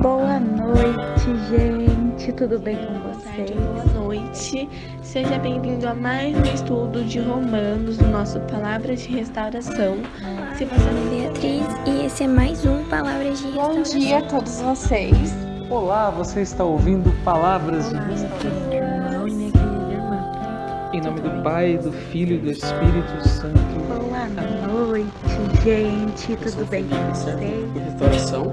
Boa noite, gente. Tudo bem com vocês? boa noite. Seja bem-vindo a mais um estudo de Romanos no nosso Palavras de Restauração. Se você não Beatriz e esse é mais um Palavras de Bom Restauração. dia a todos vocês. Olá, você está ouvindo Palavras de Olá, minha Restauração. querida irmã e minha querida irmã. Em nome do Pai, do Filho e do Espírito Santo. Boa noite, gente. Tudo bem com vocês? Restauração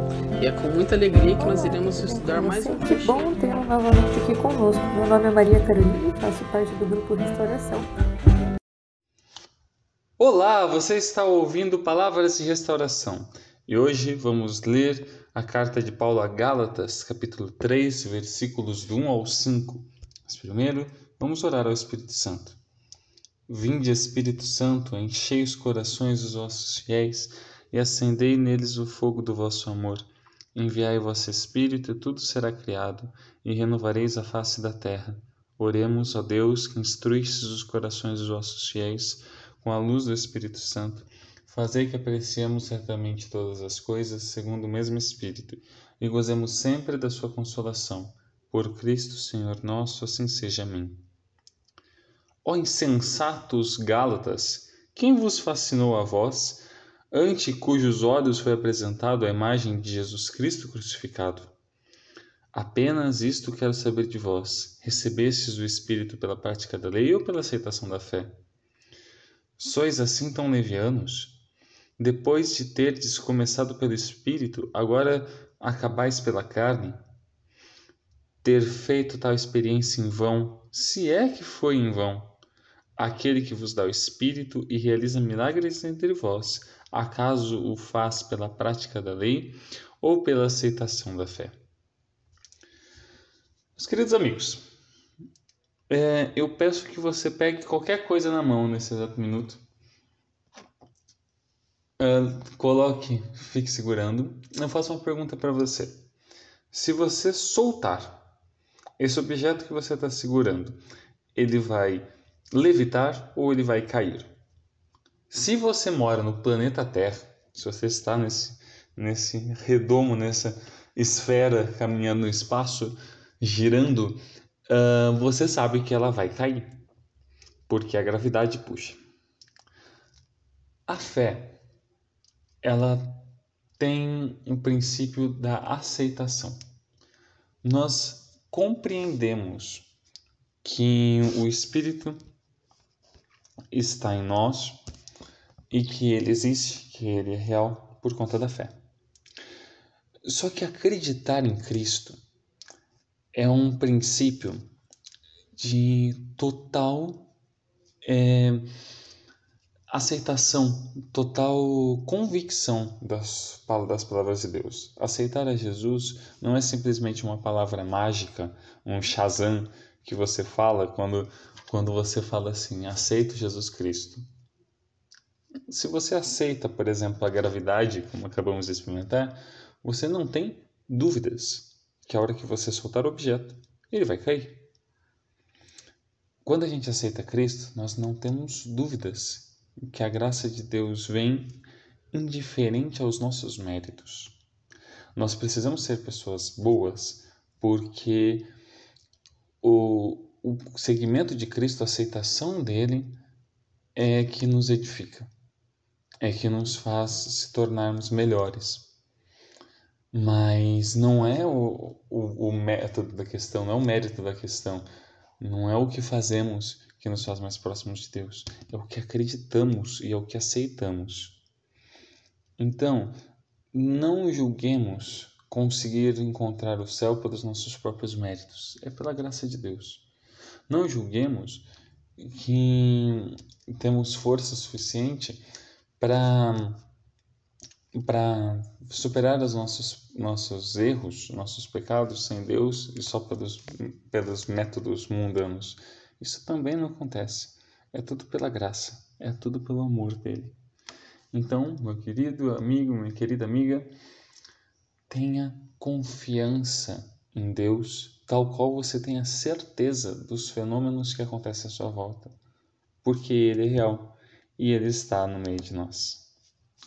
e é com muita alegria que nós iremos estudar mais um Que bom tê-lo novamente aqui conosco. Meu nome é Maria Carolina e faço parte do grupo Restauração. Olá, você está ouvindo Palavras de Restauração. E hoje vamos ler a carta de Paulo a Gálatas, capítulo 3, versículos do 1 ao 5. Mas primeiro, vamos orar ao Espírito Santo. Vinde, Espírito Santo, enchei os corações dos vossos fiéis e acendei neles o fogo do vosso amor. Enviai vosso Espírito e tudo será criado, e renovareis a face da terra. Oremos, ó Deus, que instruístes os corações dos vossos fiéis com a luz do Espírito Santo. Fazei que apreciemos certamente todas as coisas segundo o mesmo Espírito e gozemos sempre da sua consolação. Por Cristo, Senhor nosso, assim seja. Amém. Ó insensatos Gálatas, quem vos fascinou a vós, ante cujos olhos foi apresentado a imagem de Jesus Cristo crucificado? Apenas isto quero saber de vós: recebestes o Espírito pela prática da lei ou pela aceitação da fé? Sois assim tão levianos? Depois de terdes começado pelo Espírito, agora acabais pela carne? Ter feito tal experiência em vão, se é que foi em vão, aquele que vos dá o Espírito e realiza milagres entre vós, acaso o faz pela prática da lei ou pela aceitação da fé? Meus queridos amigos, é, eu peço que você pegue qualquer coisa na mão nesse exato minuto. É, coloque, fique segurando. Eu faço uma pergunta para você. Se você soltar esse objeto que você está segurando, ele vai levitar ou ele vai cair? Se você mora no planeta Terra, se você está nesse, nesse redomo, nessa esfera caminhando no espaço, girando, ah, você sabe que ela vai cair, porque a gravidade puxa. A fé, ela tem o princípio da aceitação. Nós compreendemos que o Espírito está em nós e que ele existe, que ele é real por conta da fé. Só que acreditar em Cristo é um princípio de total é, aceitação, total convicção das, das palavras de Deus. Aceitar a Jesus não é simplesmente uma palavra mágica, um Shazam que você fala quando, quando você fala assim: aceito Jesus Cristo. Se você aceita, por exemplo, a gravidade, como acabamos de experimentar, você não tem dúvidas que a hora que você soltar o objeto, ele vai cair. Quando a gente aceita Cristo, nós não temos dúvidas que a graça de Deus vem indiferente aos nossos méritos. Nós precisamos ser pessoas boas porque o, o seguimento de Cristo, a aceitação dele, é que nos edifica, é que nos faz se tornarmos melhores. Mas não é o, o, o método da questão, não é o mérito da questão, não é o que fazemos que nos faz mais próximos de Deus, é o que acreditamos e é o que aceitamos. Então, não julguemos conseguir encontrar o céu pelos nossos próprios méritos, é pela graça de Deus. Não julguemos que temos força suficiente para para superar os nossos nossos erros, nossos pecados sem Deus e só pelos pelos métodos mundanos. Isso também não acontece. É tudo pela graça, é tudo pelo amor dele. Então, meu querido amigo, minha querida amiga, tenha confiança em Deus, tal qual você tenha certeza dos fenômenos que acontecem à sua volta, porque Ele é real e Ele está no meio de nós.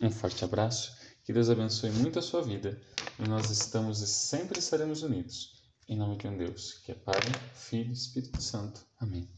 Um forte abraço, Que Deus abençoe muito a sua vida e nós estamos e sempre estaremos unidos. Em nome de um Deus, que é Pai, Filho e Espírito Santo. Amém.